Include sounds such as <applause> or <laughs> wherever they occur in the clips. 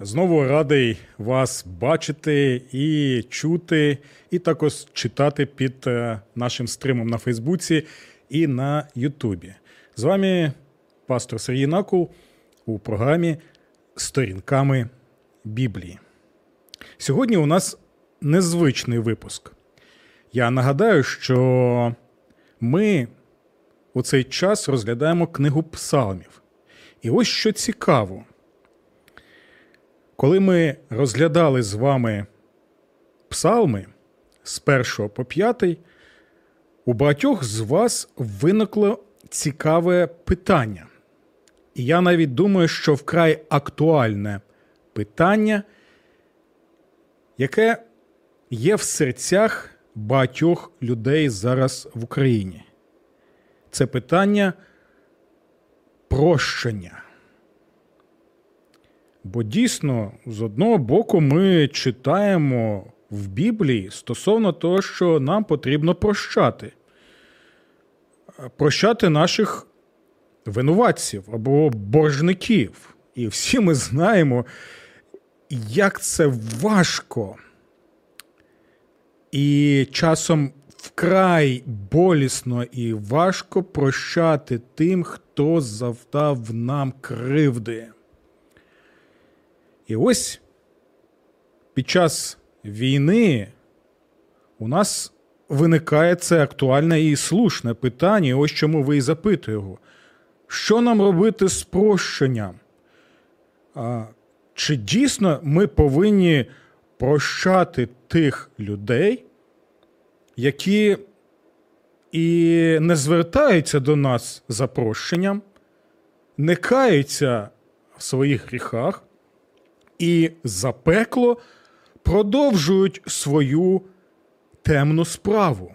Знову радий вас бачити і чути, і також читати під е, нашим стримом на Фейсбуці і на Ютубі. З вами пастор Сергій Накул у програмі Сторінками Біблії. Сьогодні у нас незвичний випуск. Я нагадаю, що ми у цей час розглядаємо книгу псалмів. І ось що цікаво. Коли ми розглядали з вами псалми з 1 по 5, у багатьох з вас виникло цікаве питання. І я навіть думаю, що вкрай актуальне питання, яке є в серцях багатьох людей зараз в Україні. Це питання прощення. Бо дійсно, з одного боку, ми читаємо в Біблії стосовно того, що нам потрібно прощати, прощати наших винуватців або боржників. І всі ми знаємо, як це важко. І часом вкрай болісно і важко прощати тим, хто завдав нам кривди. І ось під час війни у нас виникає це актуальне і слушне питання. І ось чому ви і запитуєте. Що нам робити з прощенням? Чи дійсно ми повинні прощати тих людей, які і не звертаються до нас за прощенням, не каються в своїх гріхах, і запекло продовжують свою темну справу,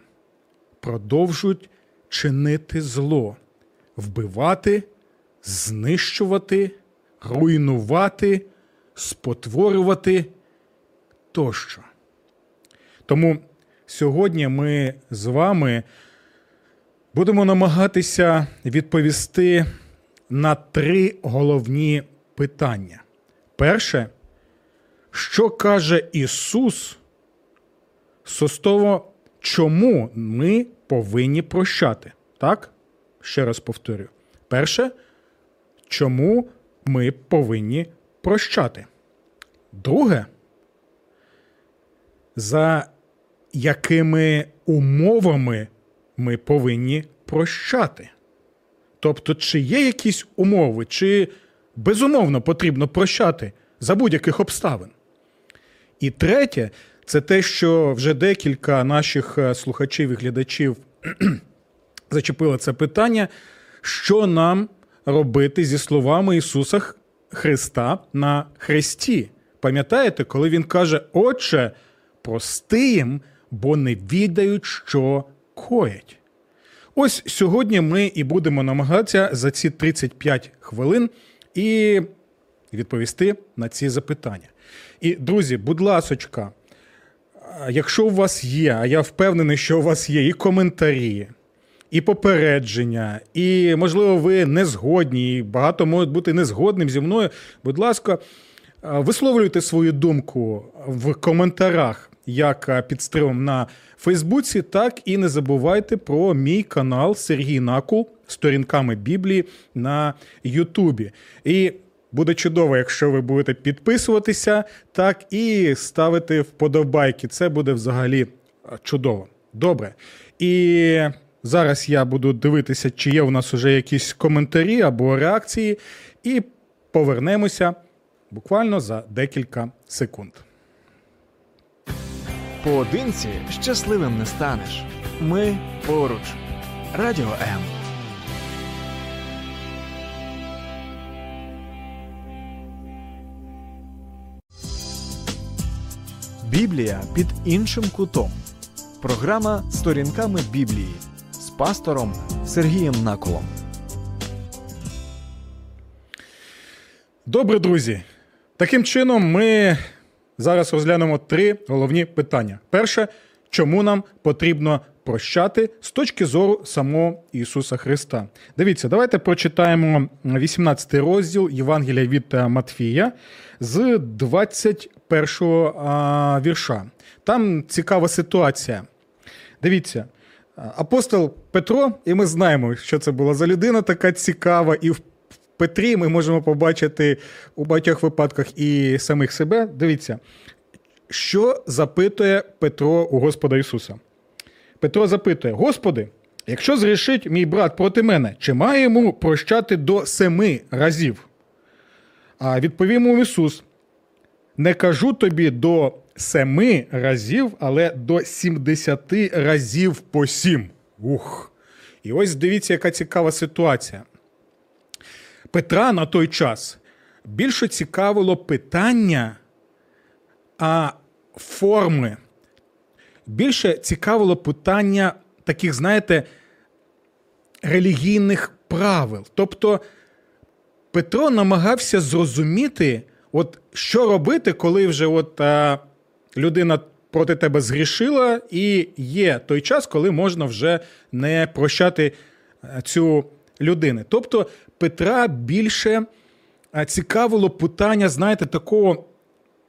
продовжують чинити зло, вбивати, знищувати, руйнувати, спотворювати тощо. Тому сьогодні ми з вами будемо намагатися відповісти на три головні питання. Перше, що каже Ісус стосовно чому ми повинні прощати? Так? Ще раз повторюю. Перше, чому ми повинні прощати? Друге, за якими умовами ми повинні прощати? Тобто, чи є якісь умови, чи безумовно потрібно прощати за будь-яких обставин. І третє, це те, що вже декілька наших е, слухачів і глядачів <clears throat> зачепило це питання, що нам робити зі словами Ісуса Христа на Христі. Пам'ятаєте, коли Він каже, Отче, прости їм, бо не відають, що коять. Ось сьогодні ми і будемо намагатися за ці 35 хвилин і відповісти на ці запитання. І, друзі, будь ласочка, якщо у вас є, а я впевнений, що у вас є і коментарі, і попередження, і, можливо, ви не згодні, і багато можуть бути незгодним зі мною. Будь ласка, висловлюйте свою думку в коментарях. Як під стримом на Фейсбуці, так і не забувайте про мій канал Сергій Накул сторінками Біблії на Ютубі. І буде чудово, якщо ви будете підписуватися, так і ставити вподобайки. Це буде взагалі чудово. Добре. І зараз я буду дивитися, чи є у нас вже якісь коментарі або реакції, і повернемося буквально за декілька секунд. Поодинці щасливим не станеш. Ми поруч. Радіо М. Біблія під іншим кутом. Програма Сторінками Біблії з пастором Сергієм Наколом. Добре, друзі. Таким чином, ми зараз розглянемо три головні питання. Перше, чому нам потрібно прощати з точки зору самого Ісуса Христа. Дивіться, давайте прочитаємо 18 розділ Євангелія від Матфія з 21 вірша. Там цікава ситуація. Дивіться, апостол Петро, і ми знаємо, що це була за людина така цікава, і в Петрі ми можемо побачити у багатьох випадках і самих себе. Дивіться, що запитує Петро у Господа Ісуса. Петро запитує: Господи, якщо зрішить мій брат проти мене, чи має йому прощати до семи разів? А відповів йому Ісус: Не кажу тобі до семи разів, але до сімдесяти разів по сім. Ух! І ось дивіться, яка цікава ситуація. Петра на той час більше цікавило питання а форми. Більше цікавило питання таких, знаєте, релігійних правил. Тобто Петро намагався зрозуміти, от що робити, коли вже от а, людина проти тебе згрішила, і є той час, коли можна вже не прощати цю людину. Тобто Петра більше цікавило питання, знаєте, такого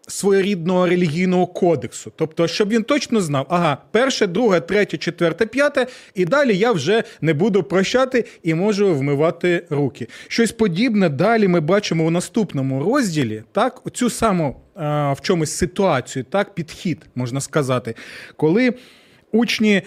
своєрідного релігійного кодексу. Тобто, щоб він точно знав, ага, перше, друге, третє, четверте, п'яте, і далі я вже не буду прощати і можу вмивати руки. Щось подібне далі ми бачимо у наступному розділі, так, цю саму а, в чомусь ситуацію, так, підхід, можна сказати, коли учні.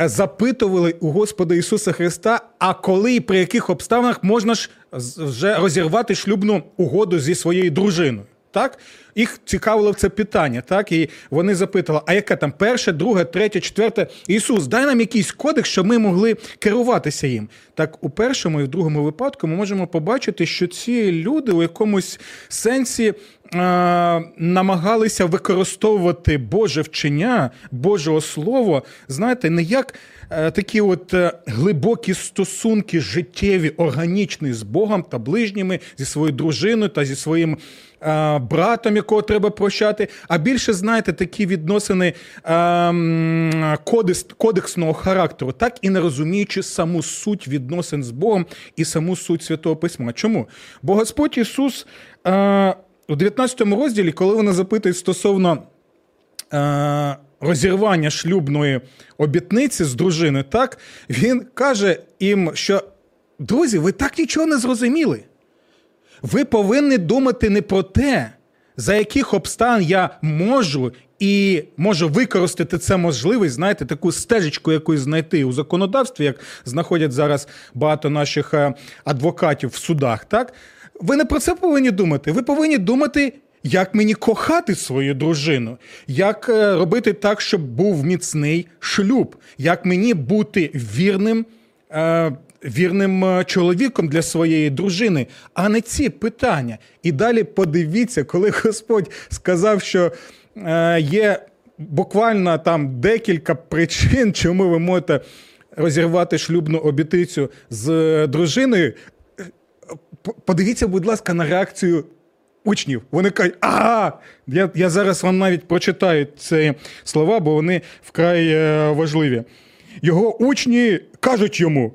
Е, запитували у Господа Ісуса Христа, а коли і при яких обставинах можна ж вже розірвати шлюбну угоду зі своєю дружиною так? Їх цікавило це питання, так? І вони запитали, а яке там перше, друге, третє, четверте? Ісус, дай нам якийсь кодекс, щоб ми могли керуватися їм. Так, у першому і в другому випадку ми можемо побачити, що ці люди у якомусь сенсі. Намагалися використовувати Боже вчення, Божого Слово, знаєте, не як такі от е, глибокі стосунки життєві, органічні з Богом та ближніми, зі своєю дружиною та зі своїм братом, якого треба прощати, а більше, знаєте, такі відносини кодекс, кодексного характеру, так і не розуміючи саму суть відносин з Богом і саму суть Святого Письма. Чому? Бо Господь Ісус у 19 розділі, коли вони запитують стосовно. Розірвання шлюбної обітниці з дружиною, так він каже їм, що друзі, ви так нічого не зрозуміли. Ви повинні думати не про те, за яких обстан я можу і можу використати це можливість, знаєте, таку стежечку якусь знайти у законодавстві, як знаходять зараз багато наших е, адвокатів в судах. Так ви не про це повинні думати. Ви повинні думати. Як мені кохати свою дружину, як е, робити так, щоб був міцний шлюб, як мені бути вірним е, вірним е, чоловіком для своєї дружини, а не ці питання. І далі подивіться, коли <laughs> Господь сказав, що є буквально там декілька причин, чому ви можете розірвати шлюбну обітицю з дружиною. Подивіться, будь ласка, на реакцію. Учнів, вони кажуть, а я я зараз вам навіть прочитаю ці слова, бо вони вкрай важливі. Його учні кажуть йому: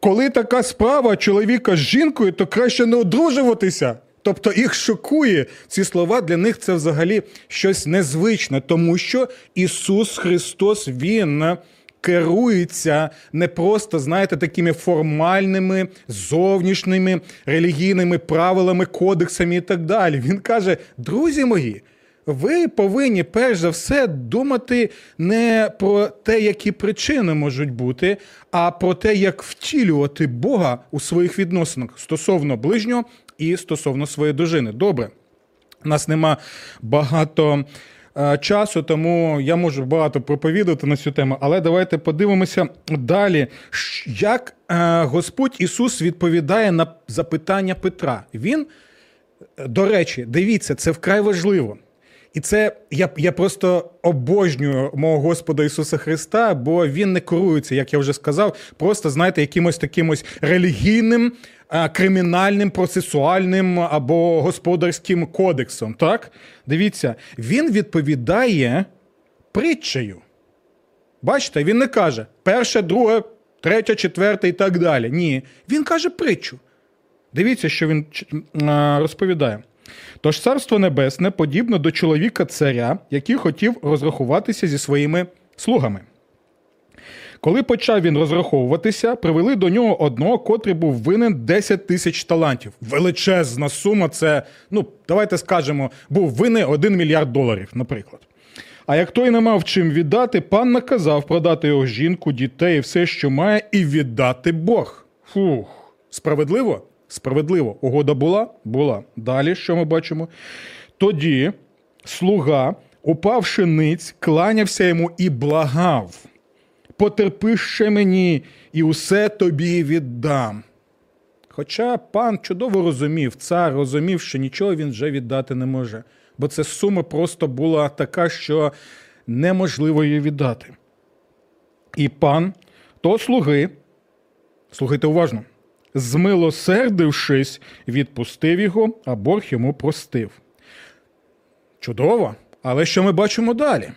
коли така справа чоловіка з жінкою, то краще не одружуватися. Тобто їх шокує ці слова для них це взагалі щось незвичне, тому що Ісус Христос Він керується не просто, знаєте, такими формальними, зовнішніми релігійними правилами, кодексами і так далі. Він каже: друзі мої ви повинні перш за все думати не про те, які причини можуть бути, а про те, як втілювати Бога у своїх відносинах стосовно ближнього і стосовно своєї дружини. Добре, у нас нема багато. Е, часу, тому я можу багато проповідати на цю тему, але давайте подивимося далі, як е, Господь Ісус відповідає на запитання Петра. Він, до речі, дивіться, це вкрай важливо. І це я я просто обожнюю мого Господа Ісуса Христа, бо Він не керується, як я вже сказав, просто, знаєте, якимось таким ось релігійним, кримінальним, процесуальним або господарським кодексом. Так? Дивіться, він відповідає притчею. Бачите, він не каже перше, друге, третє, четверте і так далі. Ні, він каже притчу. Дивіться, що він розповідає. Тож царство небесне подібно до чоловіка царя, який хотів розрахуватися зі своїми слугами. Коли почав він розраховуватися, привели до нього одного, котрий був винен 10 тисяч талантів. Величезна сума, це, ну, давайте скажемо, був винен 1 мільярд доларів, наприклад. А як той не мав чим віддати, пан наказав продати його жінку, дітей, і все, що має, і віддати Бог. Фух, справедливо? Справедливо. Угода була? Була. Далі що ми бачимо? Тоді слуга, упавши ниць, кланявся йому і благав. Потерпи ще мені, і усе тобі віддам. Хоча пан чудово розумів, цар розумів, що нічого він вже віддати не може, бо ця сума просто була така, що неможливо її віддати. І пан то слуги, слухайте уважно, змилосердившись, відпустив його, а борг йому простив. Чудово! Але що ми бачимо далі?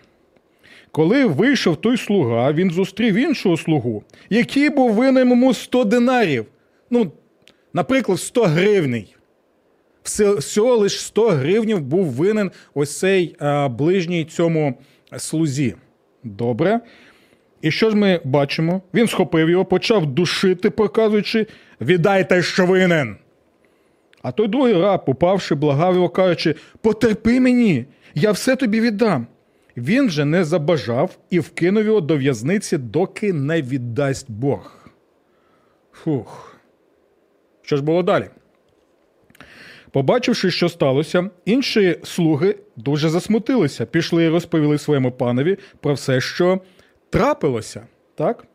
Коли вийшов той слуга, він зустрів іншого слугу, який був винен йому 100 динарів. Ну, наприклад, 100 гривней. Всього лише 100 гривнів був винен ось цей а, ближній цьому слузі. Добре. І що ж ми бачимо? Він схопив його, почав душити, показуючи, віддайте, що винен. А той другий раб, упавши, благав його, кажучи, потерпи мені, я все тобі віддам. Він же не забажав і вкинув його до в'язниці, доки не віддасть Бог. Фух. Що ж було далі? Побачивши, що сталося, інші слуги дуже засмутилися, пішли і розповіли своєму панові про все, що трапилося. так?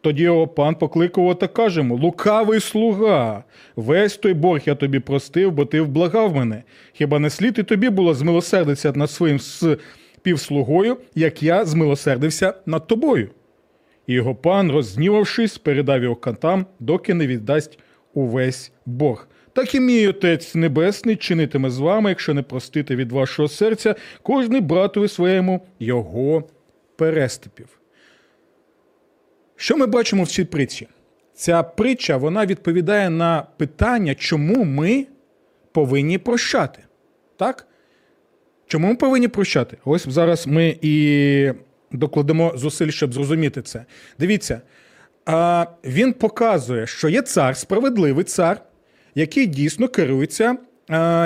Тоді його пан покликав та каже йому: Лукавий слуга, весь той борг я тобі простив, бо ти вблагав мене. Хіба не слід і тобі було змилосердитися над своїм співслугою, як я змилосердився над тобою? І його пан, рознівавшись, передав його кантам, доки не віддасть увесь борг. Так і мій Отець Небесний чинитиме з вами, якщо не простити від вашого серця, кожний братові своєму його переступів. Що ми бачимо в цій притчі? Ця притча вона відповідає на питання, чому ми повинні прощати. Так? Чому ми повинні прощати? Ось зараз ми і докладемо зусиль, щоб зрозуміти це. Дивіться, а він показує, що є цар, справедливий цар, який дійсно керується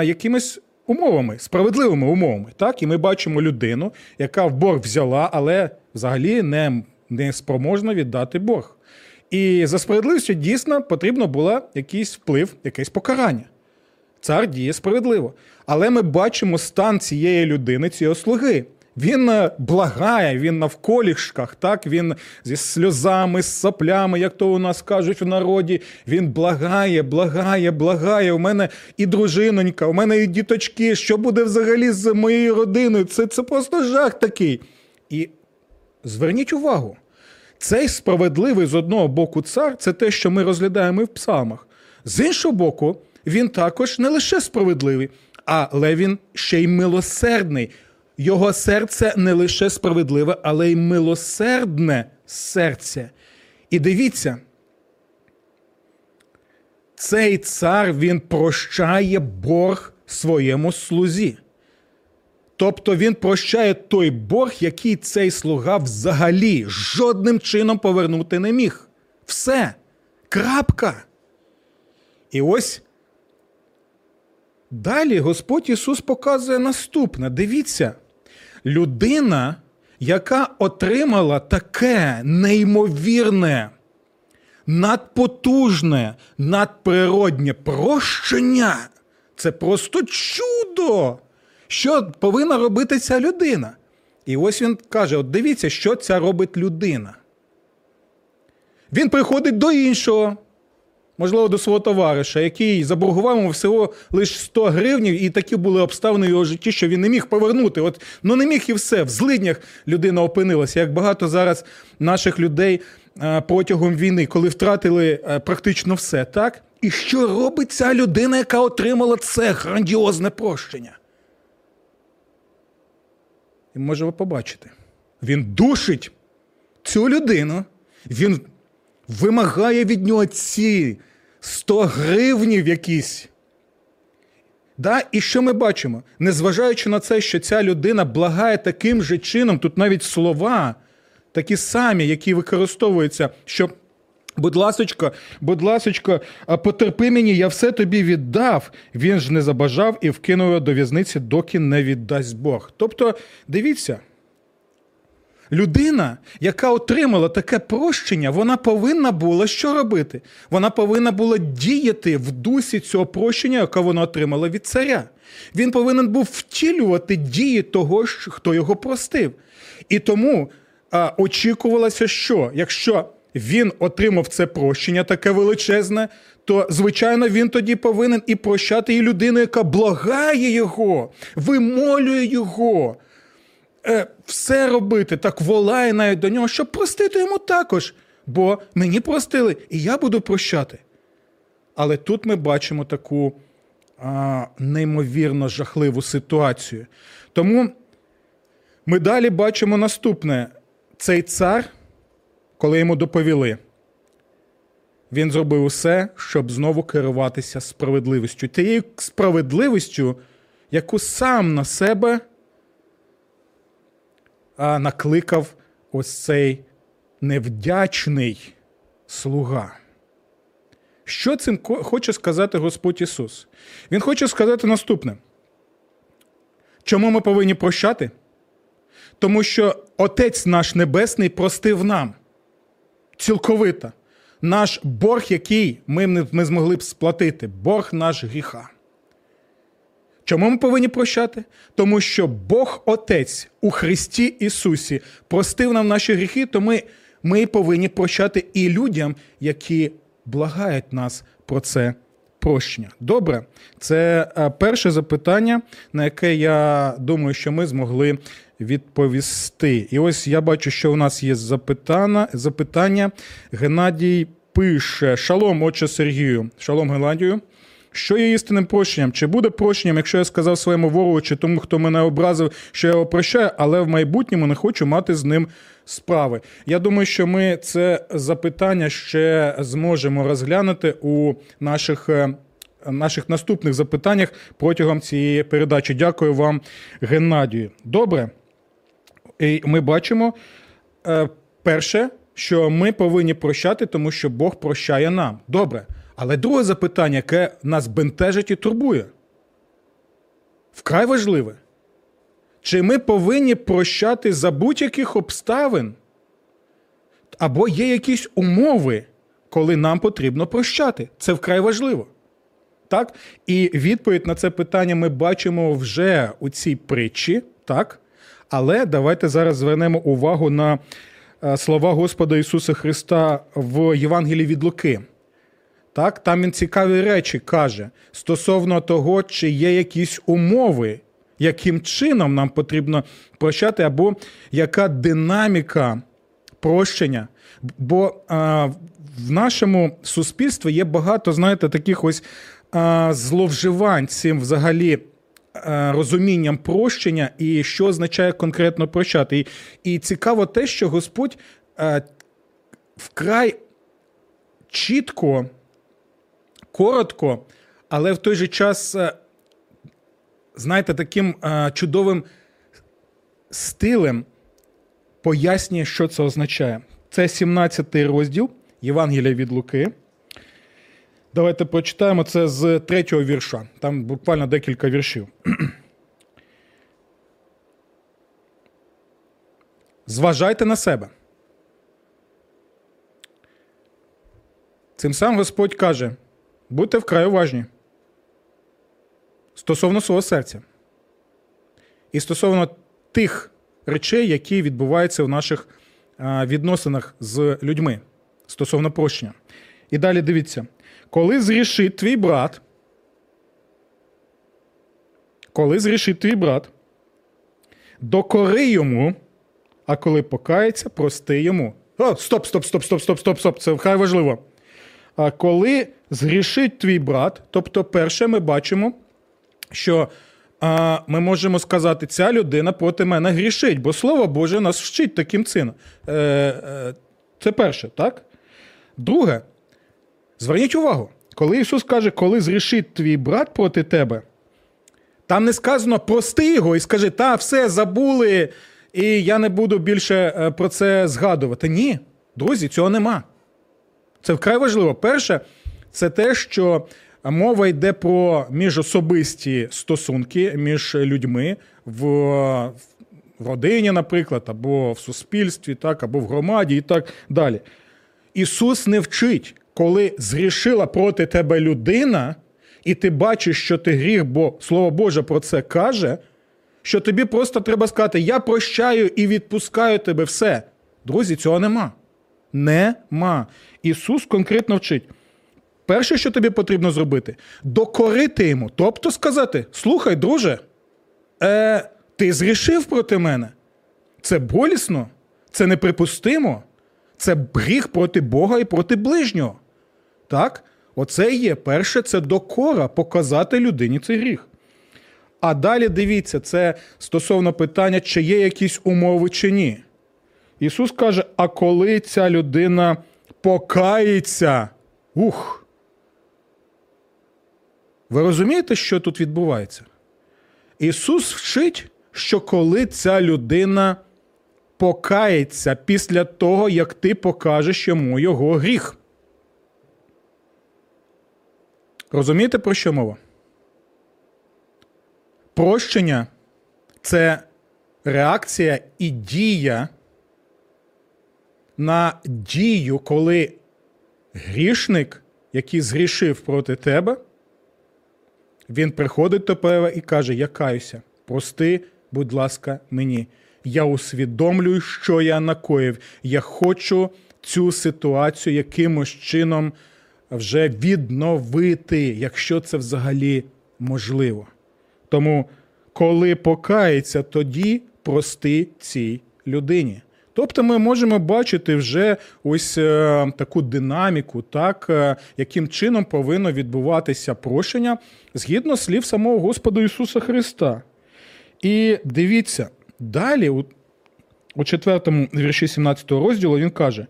якимись умовами, справедливими умовами. Так? І ми бачимо людину, яка в борг взяла, але взагалі не не спроможна віддати борг. І за справедливістю дійсно потрібно було якийсь вплив, якесь покарання. Цар діє справедливо. Але ми бачимо стан цієї людини, цієї слуги. Він е, благає, він на вколішках, так він зі сльозами, з соплями, як то у нас кажуть в народі. Він благає, благає, благає. У мене і дружинонька, у мене і діточки. Що буде взагалі з моєю родиною? Це, Це просто жах такий. І зверніть увагу, цей справедливий з одного боку цар це те, що ми розглядаємо в псалмах. З іншого боку, він також не лише справедливий, але він ще й милосердний. Його серце не лише справедливе, але й милосердне серце. І дивіться, цей цар він прощає борг своєму слузі. Тобто він прощає той борг, який цей слуга взагалі жодним чином повернути не міг. Все. Крапка. І ось далі Господь Ісус показує наступне. Дивіться, людина, яка отримала таке неймовірне, надпотужне, надприроднє прощення, це просто чудо що повинна робити ця людина. І ось він каже: от дивіться, що ця робить людина. Він приходить до іншого, можливо, до свого товариша, який заборгував йому всього лише 100 гривнів, і такі були обставини в його житті, що він не міг повернути. От ну не міг і все. В злиднях людина опинилася. Як багато зараз наших людей е, протягом війни, коли втратили е, практично все, так? І що робить ця людина, яка отримала це грандіозне прощення? І може ви побачите, він душить цю людину, він вимагає від нього ці 100 гривнів якісь. Да? І що ми бачимо? Незважаючи на це, що ця людина благає таким же чином, тут навіть слова такі самі, які використовуються, що. Будь ласочка, будь ласочка, потерпи мені, я все тобі віддав. Він ж не забажав і вкинув до в'язниці, доки не віддасть Бог. Тобто, дивіться, людина, яка отримала таке прощення, вона повинна була що робити? Вона повинна була діяти в дусі цього прощення, яке вона отримала від царя. Він повинен був втілювати дії того, хто його простив. І тому а, очікувалося, що якщо він отримав це прощення таке величезне, то, звичайно, він тоді повинен і прощати і людину, яка благає його, вимолює його. Е, Все робити, так волає навіть до нього, щоб простити йому також. Бо мені простили, і я буду прощати. Але тут ми бачимо таку а, неймовірно жахливу ситуацію. Тому ми далі бачимо наступне: цей цар коли йому доповіли, він зробив усе, щоб знову керуватися справедливістю. Тією справедливістю, яку сам на себе накликав ось цей невдячний слуга. Що цим хоче сказати Господь Ісус? Він хоче сказати наступне. Чому ми повинні прощати? Тому що Отець наш Небесний простив нам цілковита. Наш борг, який ми не змогли б сплатити, борг наш гріха. Чому ми повинні прощати? Тому що Бог Отець у Христі Ісусі простив нам наші гріхи, то ми, ми повинні прощати і людям, які благають нас про це прощення. Добре, це е, перше запитання, на яке я думаю, що ми змогли відповісти. І ось я бачу, що у нас є запитання. запитання. Геннадій пише: Шалом, отче Сергію. Шалом, Геннадію. Що є істинним прощенням? Чи буде прощенням, якщо я сказав своєму ворогу, чи тому, хто мене образив, що я його прощаю, але в майбутньому не хочу мати з ним справи? Я думаю, що ми це запитання ще зможемо розглянути у наших е, наших наступних запитаннях протягом цієї передачі. Дякую вам, Геннадію. Добре. І ми бачимо е, перше, що ми повинні прощати, тому що Бог прощає нам. Добре. Але друге запитання, яке нас бентежить і турбує, вкрай важливе. Чи ми повинні прощати за будь-яких обставин? Або є якісь умови, коли нам потрібно прощати? Це вкрай важливо. Так? І відповідь на це питання ми бачимо вже у цій притчі. так? Але давайте зараз звернемо увагу на е, слова Господа Ісуса Христа в Євангелії від Луки. Так, Там він цікаві речі каже стосовно того, чи є якісь умови, яким чином нам потрібно прощати, або яка динаміка прощення. Бо а, в нашому суспільстві є багато, знаєте, таких ось а, зловживань цим взагалі розумінням прощення і що означає конкретно прощати. І, і цікаво те, що Господь е, вкрай чітко, коротко, але в той же час, е, знаєте, таким чудовим стилем пояснює, що це означає. Це 17 розділ Євангелія від Луки. Давайте прочитаємо це з третього вірша. Там буквально декілька віршів. <clears throat> Зважайте на себе. Цим самим Господь каже: будьте вкрай уважні стосовно свого серця. І стосовно тих речей, які відбуваються в наших відносинах з людьми стосовно прощення. І далі дивіться, коли зрішить твій брат, коли зрішить твій брат, докори йому, а коли покається, прости йому. О, стоп, стоп, стоп, стоп, стоп, стоп, стоп. Це вкрай важливо. А коли згрішить твій брат, тобто, перше, ми бачимо, що а, ми можемо сказати, ця людина проти мене грішить, бо Слово Боже нас вчить таким чином. Е, е, це перше, так? Друге, зверніть увагу, коли Ісус каже, коли зрішить твій брат проти тебе, там не сказано прости його і скажи, та, все, забули, і я не буду більше е, про це згадувати. Ні, друзі, цього нема. Це вкрай важливо. Перше, це те, що мова йде про міжособисті стосунки між людьми в, в родині, наприклад, або в суспільстві, так, або в громаді і так далі. Ісус не вчить, коли зрішила проти тебе людина, і ти бачиш, що ти гріх, бо Слово Боже про це каже, що тобі просто треба сказати: Я прощаю і відпускаю тебе все. Друзі, цього нема. Нема. Ісус конкретно вчить. Перше, що тобі потрібно зробити, докорити йому. Тобто сказати: слухай, друже, е, ти зрішив проти мене. Це болісно, це неприпустимо, це гріх проти Бога і проти ближнього. Так? Оце є перше, це докора показати людині цей гріх. А далі дивіться, це стосовно питання, чи є якісь умови чи ні. Ісус каже: а коли ця людина покається, ух. Ви розумієте, що тут відбувається? Ісус вчить, що коли ця людина покається після того, як ти покажеш йому його гріх. Розумієте, про що мова? Прощення це реакція і дія на дію, коли грішник, який згрішив проти тебе, він приходить до тебе і каже: Я каюся, прости, будь ласка, мені. Я усвідомлюю, що я накоїв. Я хочу цю ситуацію якимось чином вже відновити, якщо це взагалі можливо. Тому, коли покається, тоді прости цій людині. Тобто ми можемо бачити вже ось е, таку динаміку, так, е, яким чином повинно відбуватися прощення згідно слів самого Господа Ісуса Христа. І дивіться, далі, у, у 4 вірші 17 розділу, він каже: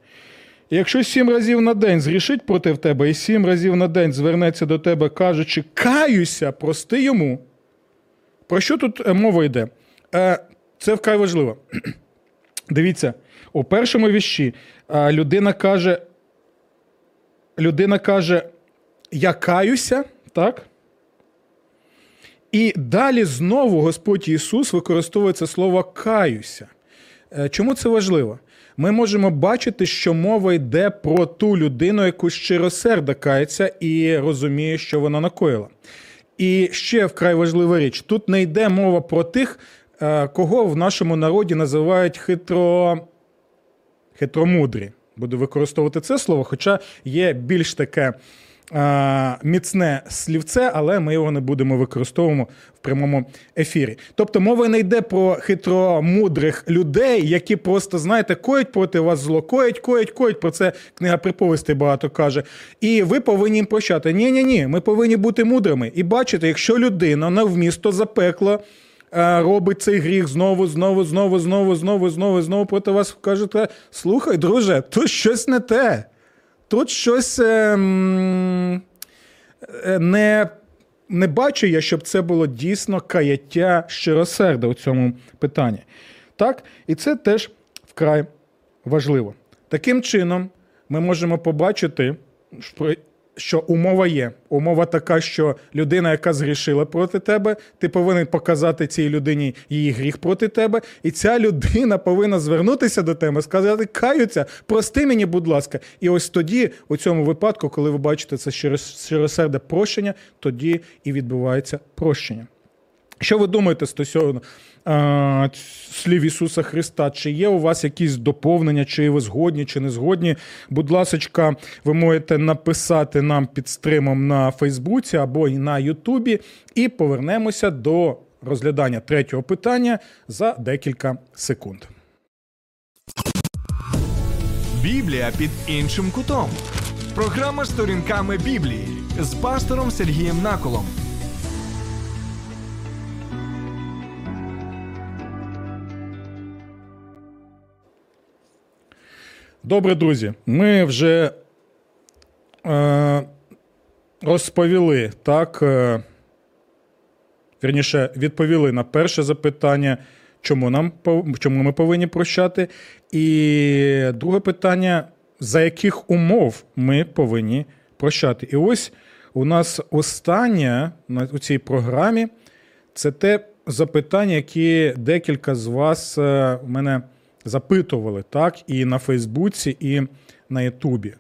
якщо сім разів на день зрішить проти тебе, і сім разів на день звернеться до тебе, кажучи, каюся, прости йому. Про що тут е, мова йде? Це вкрай важливо. Дивіться, у першому віщі е, людина каже, людина каже, я каюся, так? І далі знову Господь Ісус використовує це слово каюся. Е, Чому це важливо? Ми можемо бачити, що мова йде про ту людину, яку щиросердо кається і розуміє, що вона накоїла. І ще вкрай важлива річ: тут не йде мова про тих, кого в нашому народі називають хитро... хитромудрі. Буду використовувати це слово, хоча є більш таке е, міцне слівце, але ми його не будемо використовувати в прямому ефірі. Тобто мова не йде про хитромудрих людей, які просто, знаєте, коять проти вас зло, коять, коять, коять. Про це книга приповістей багато каже. І ви повинні їм прощати. Ні, ні, ні, ми повинні бути мудрими. І бачите, якщо людина навмісто запекла. Е, Робить цей гріх знову, знову, знову, знову, знову, знову, знову проти вас кажете: слухай, друже, тут щось не те. Тут щось ем, е, не, не бачу я, щоб це було дійсно каяття щиросерда у цьому питанні. Так? І це теж вкрай важливо. Таким чином, ми можемо побачити, що- умова є. Умова така, що людина, яка згрішила проти тебе, ти повинен показати цій людині її гріх проти тебе, і ця людина повинна звернутися до тебе, сказати, каються, прости мені, будь ласка. І ось тоді, у цьому випадку, коли ви бачите це щирос- щиросерде прощення, тоді і відбувається прощення. Що ви думаєте стосовно слів Ісуса Христа? Чи є у вас якісь доповнення, чи ви згодні, чи не згодні? Будь ласка, ви можете написати нам під стримом на Фейсбуці або і на Ютубі, і повернемося до розглядання третього питання за декілька секунд. Біблія під іншим кутом. Програма сторінками Біблії з пастором Сергієм Наколом. Добре, друзі, ми вже е, розповіли так. Е, вірніше, відповіли на перше запитання, чому нам чому ми повинні прощати. І друге питання: за яких умов ми повинні прощати? І ось у нас останнє у цій програмі це те запитання, яке декілька з вас е, мене запитували так, і на Фейсбуці, і на Ютубі.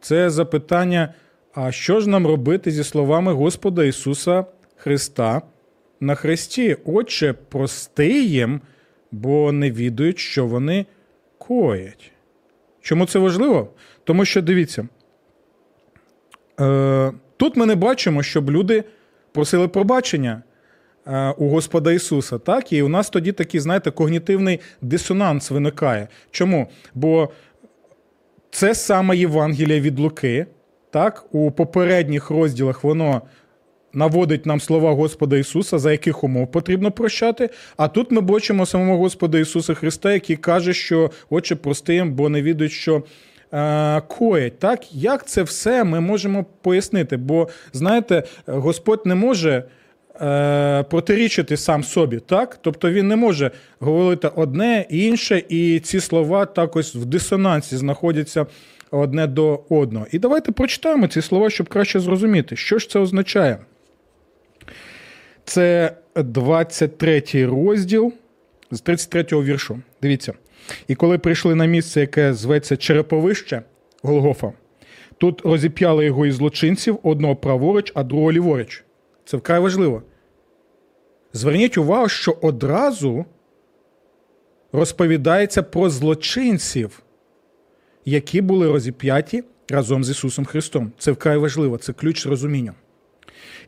Це запитання: а що ж нам робити зі словами Господа Ісуса Христа на Христі? Отче, прости їм, бо не відають, що вони коять. Чому це важливо? Тому що дивіться, е, тут ми не бачимо, щоб люди просили пробачення. Е, у Господа Ісуса, так? І у нас тоді такий, знаєте, когнітивний дисонанс виникає. Чому? Бо це саме Євангелія від Луки, так? У попередніх розділах воно. Наводить нам слова Господа Ісуса, за яких умов потрібно прощати. А тут ми бачимо самого Господа Ісуса Христа, який каже, що Отче, прости їм, бо не відають, що е, коять. Так, як це все ми можемо пояснити? Бо знаєте, Господь не може е, протирічити сам собі, так? Тобто він не може говорити одне і інше, і ці слова також в дисонансі знаходяться одне до одного. І давайте прочитаємо ці слова, щоб краще зрозуміти, що ж це означає. Це 23 розділ з 33 го віршу. Дивіться. І коли прийшли на місце, яке зветься Череповище Голгофа, тут розіп'яли його із злочинців одного праворуч, а другого ліворуч. Це вкрай важливо. Зверніть увагу, що одразу розповідається про злочинців, які були розіп'яті разом з Ісусом Христом. Це вкрай важливо, це ключ розуміння.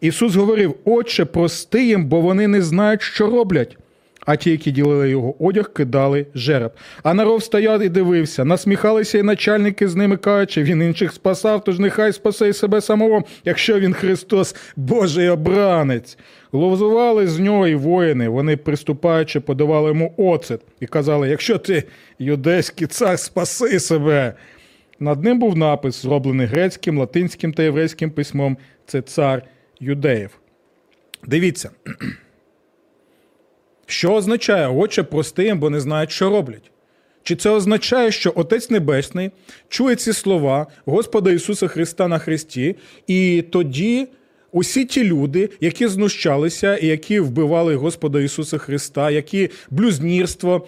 Ісус говорив: Отче, прости їм, бо вони не знають, що роблять. А ті, які ділили його одяг, кидали жереб. А народ стояв і дивився, насміхалися і начальники з ними кажучи, він інших спасав, тож нехай спасе й себе самого, якщо він Христос, Божий обранець. Ловзували з нього і воїни. Вони, приступаючи, подавали йому оцет і казали: якщо ти юдейський цар, спаси себе. Над ним був напис, зроблений грецьким, латинським та єврейським письмом. Це цар юдеїв. Дивіться. Що означає, отче прости бо не знають, що роблять? Чи це означає, що Отець Небесний чує ці слова Господа Ісуса Христа на Христі, і тоді усі ті люди, які знущалися і які вбивали Господа Ісуса Христа, які блюзнірство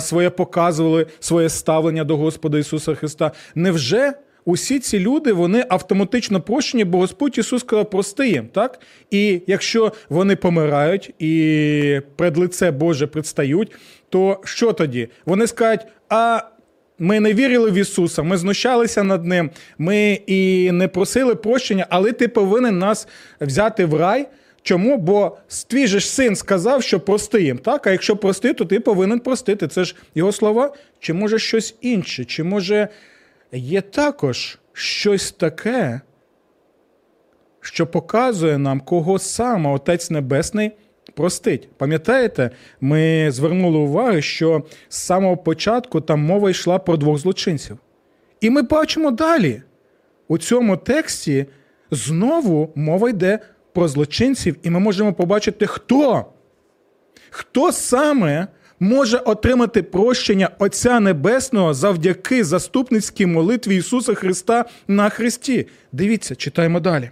своє показували, своє ставлення до Господа Ісуса Христа, невже усі ці люди вони автоматично прощені, бо Господь Ісус сказав, прости їм, так? І якщо вони помирають і пред лице Боже предстають, то що тоді? Вони скажуть, а. Ми не вірили в Ісуса, ми знущалися над Ним, ми і не просили прощення, але ти повинен нас взяти в рай. Чому? Бо твій же син сказав, що прости їм. Так? А якщо прости, то ти повинен простити. Це ж його слова. Чи може щось інше? Чи може є також щось таке, що показує нам, кого саме Отець Небесний простить. Пам'ятаєте, ми звернули увагу, що з самого початку там мова йшла про двох злочинців. І ми бачимо далі. У цьому тексті знову мова йде про злочинців, і ми можемо побачити, хто. Хто саме може отримати прощення Отця Небесного завдяки заступницькій молитві Ісуса Христа на Христі. Дивіться, читаємо далі.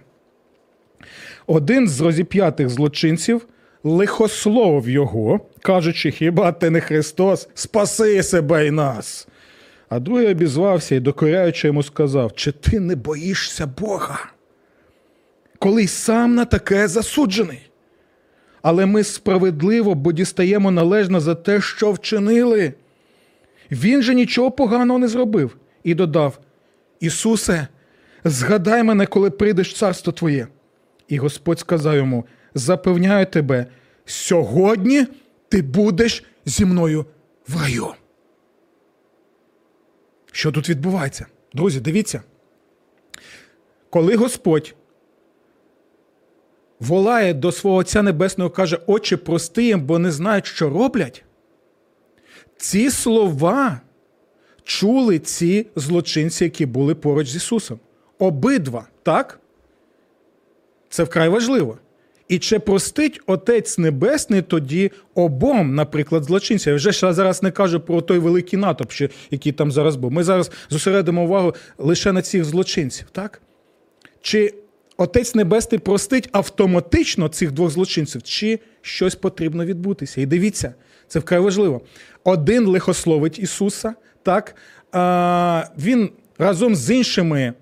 Один з розіп'ятих злочинців лихословив його, кажучи, хіба ти не Христос, спаси себе й нас. А другий обізвався і, докоряючи йому, сказав: Чи ти не боїшся Бога? Коли й сам на таке засуджений? Але ми справедливо, бо дістаємо належно за те, що вчинили. Він же нічого поганого не зробив і додав: Ісусе, згадай мене, коли прийдеш царство Твоє. І Господь сказав йому: Запевняю тебе, сьогодні ти будеш зі мною в раю. Що тут відбувається? Друзі, дивіться. Коли Господь волає до свого Отця Небесного, каже, Отче, прости їм, бо не знають, що роблять. Ці слова чули ці злочинці, які були поруч з Ісусом. Обидва, так? Це вкрай важливо. І чи простить Отець Небесний тоді обом, наприклад, злочинцям? Я вже ж зараз не кажу про той великий натовп, який там зараз був. Ми зараз зосередимо увагу лише на цих злочинців, так? Чи Отець Небесний простить автоматично цих двох злочинців, чи щось потрібно відбутися? І дивіться, це вкрай важливо. Один лихословить Ісуса, так? А, він разом з іншими,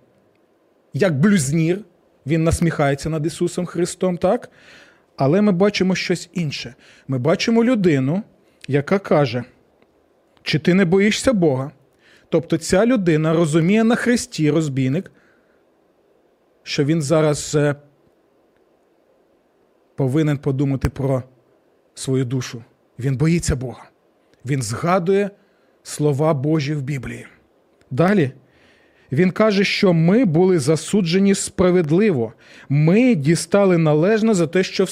як блюзнір, він насміхається над Ісусом Христом, так? Але ми бачимо щось інше. Ми бачимо людину, яка каже: чи ти не боїшся Бога? Тобто ця людина розуміє на Христі, розбійник, що він зараз е, повинен подумати про свою душу. Він боїться Бога. Він згадує слова Божі в Біблії. Далі він каже, що ми були засуджені справедливо. Ми дістали належно за те, що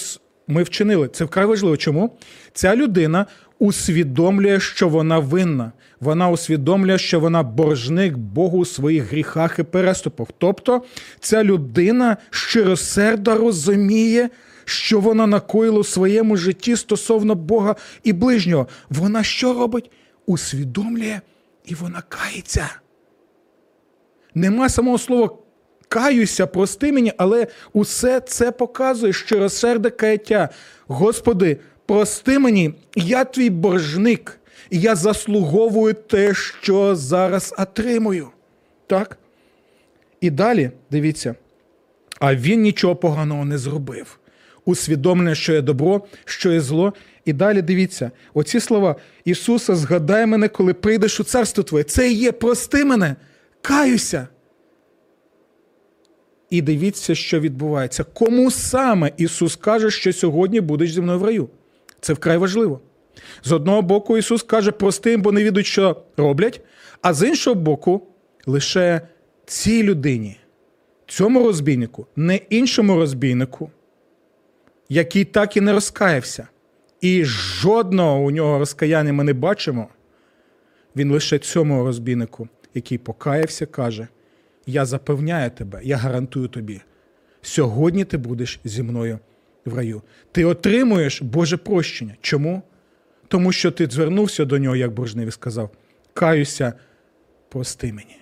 ми вчинили. Це вкрай важливо. Чому? Ця людина усвідомлює, що вона винна. Вона усвідомлює, що вона боржник Богу у своїх гріхах і переступах. Тобто ця людина щиросердо розуміє, що вона накоїла у своєму житті стосовно Бога і ближнього. Вона що робить? Усвідомлює і вона кається. Нема самого слова каюся, прости мені, але усе це показує щиросерде каяття. Господи, прости мені, я твій боржник, і я заслуговую те, що зараз отримую. Так? І далі, дивіться, а він нічого поганого не зробив. Усвідомлення, що є добро, що є зло. І далі дивіться, оці слова Ісуса, згадай мене, коли прийдеш у царство Твоє. Це і є прости мене, каюся. І дивіться, що відбувається. Кому саме Ісус каже, що сьогодні будеш зі мною в раю? Це вкрай важливо. З одного боку, Ісус каже, прости їм, бо не відуть, що роблять, а з іншого боку, лише цій людині, цьому розбійнику, не іншому розбійнику, який так і не розкаявся. І жодного у нього розкаяння ми не бачимо. Він лише цьому розбійнику, який покаявся, каже: Я запевняю тебе, я гарантую тобі, сьогодні ти будеш зі мною в раю. Ти отримуєш Боже прощення. Чому? Тому що ти звернувся до нього, як боржник, і сказав: Каюся, прости мені.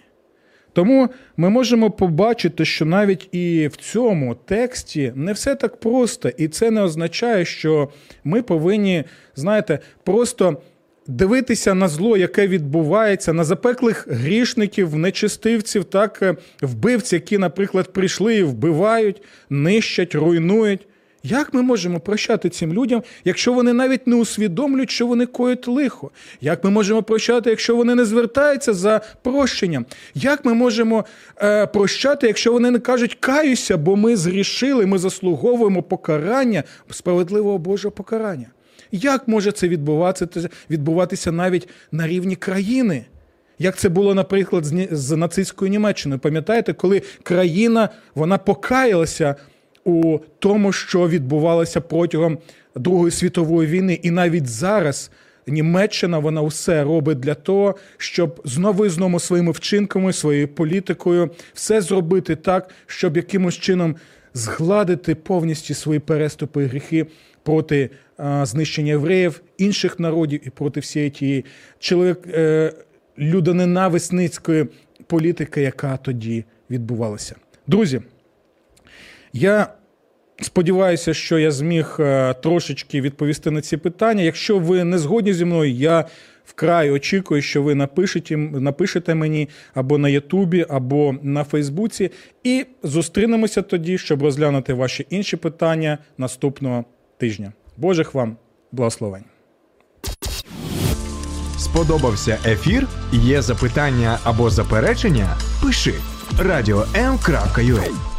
Тому ми можемо побачити, що навіть і в цьому тексті не все так просто, і це не означає, що ми повинні, знаєте, просто дивитися на зло, яке відбувається, на запеклих грішників, нечистивців, так е, вбивців, які, наприклад, прийшли і вбивають, нищать, руйнують. Як ми можемо прощати цим людям, якщо вони навіть не усвідомлюють, що вони коють лихо? Як ми можемо прощати, якщо вони не звертаються за прощенням? Як ми можемо е, прощати, якщо вони не кажуть каюся, бо ми зрішили, ми заслуговуємо покарання, справедливого Божого покарання? Як може це відбуватися, відбуватися навіть на рівні країни? Як це було, наприклад, з, нацистською Німеччиною? Пам'ятаєте, коли країна вона покаялася у тому, що відбувалося протягом Другої світової війни, і навіть зараз Німеччина вона все робить для того, щоб знову і знову своїми вчинками, своєю політикою все зробити так, щоб якимось чином згладити повністю свої переступи і гріхи проти а, знищення євреїв, інших народів і проти всієї тієї чоловік е, людоненависницької політики, яка тоді відбувалася. Друзі, я сподіваюся, що я зміг е, трошечки відповісти на ці питання. Якщо ви не згодні зі мною, я вкрай очікую, що ви напишете, напишете мені або на Ютубі, або на Фейсбуці, і зустрінемося тоді, щоб розглянути ваші інші питання наступного тижня. Божих вам благословень. Сподобався ефір? Є запитання або заперечення? Пиши радіом.ua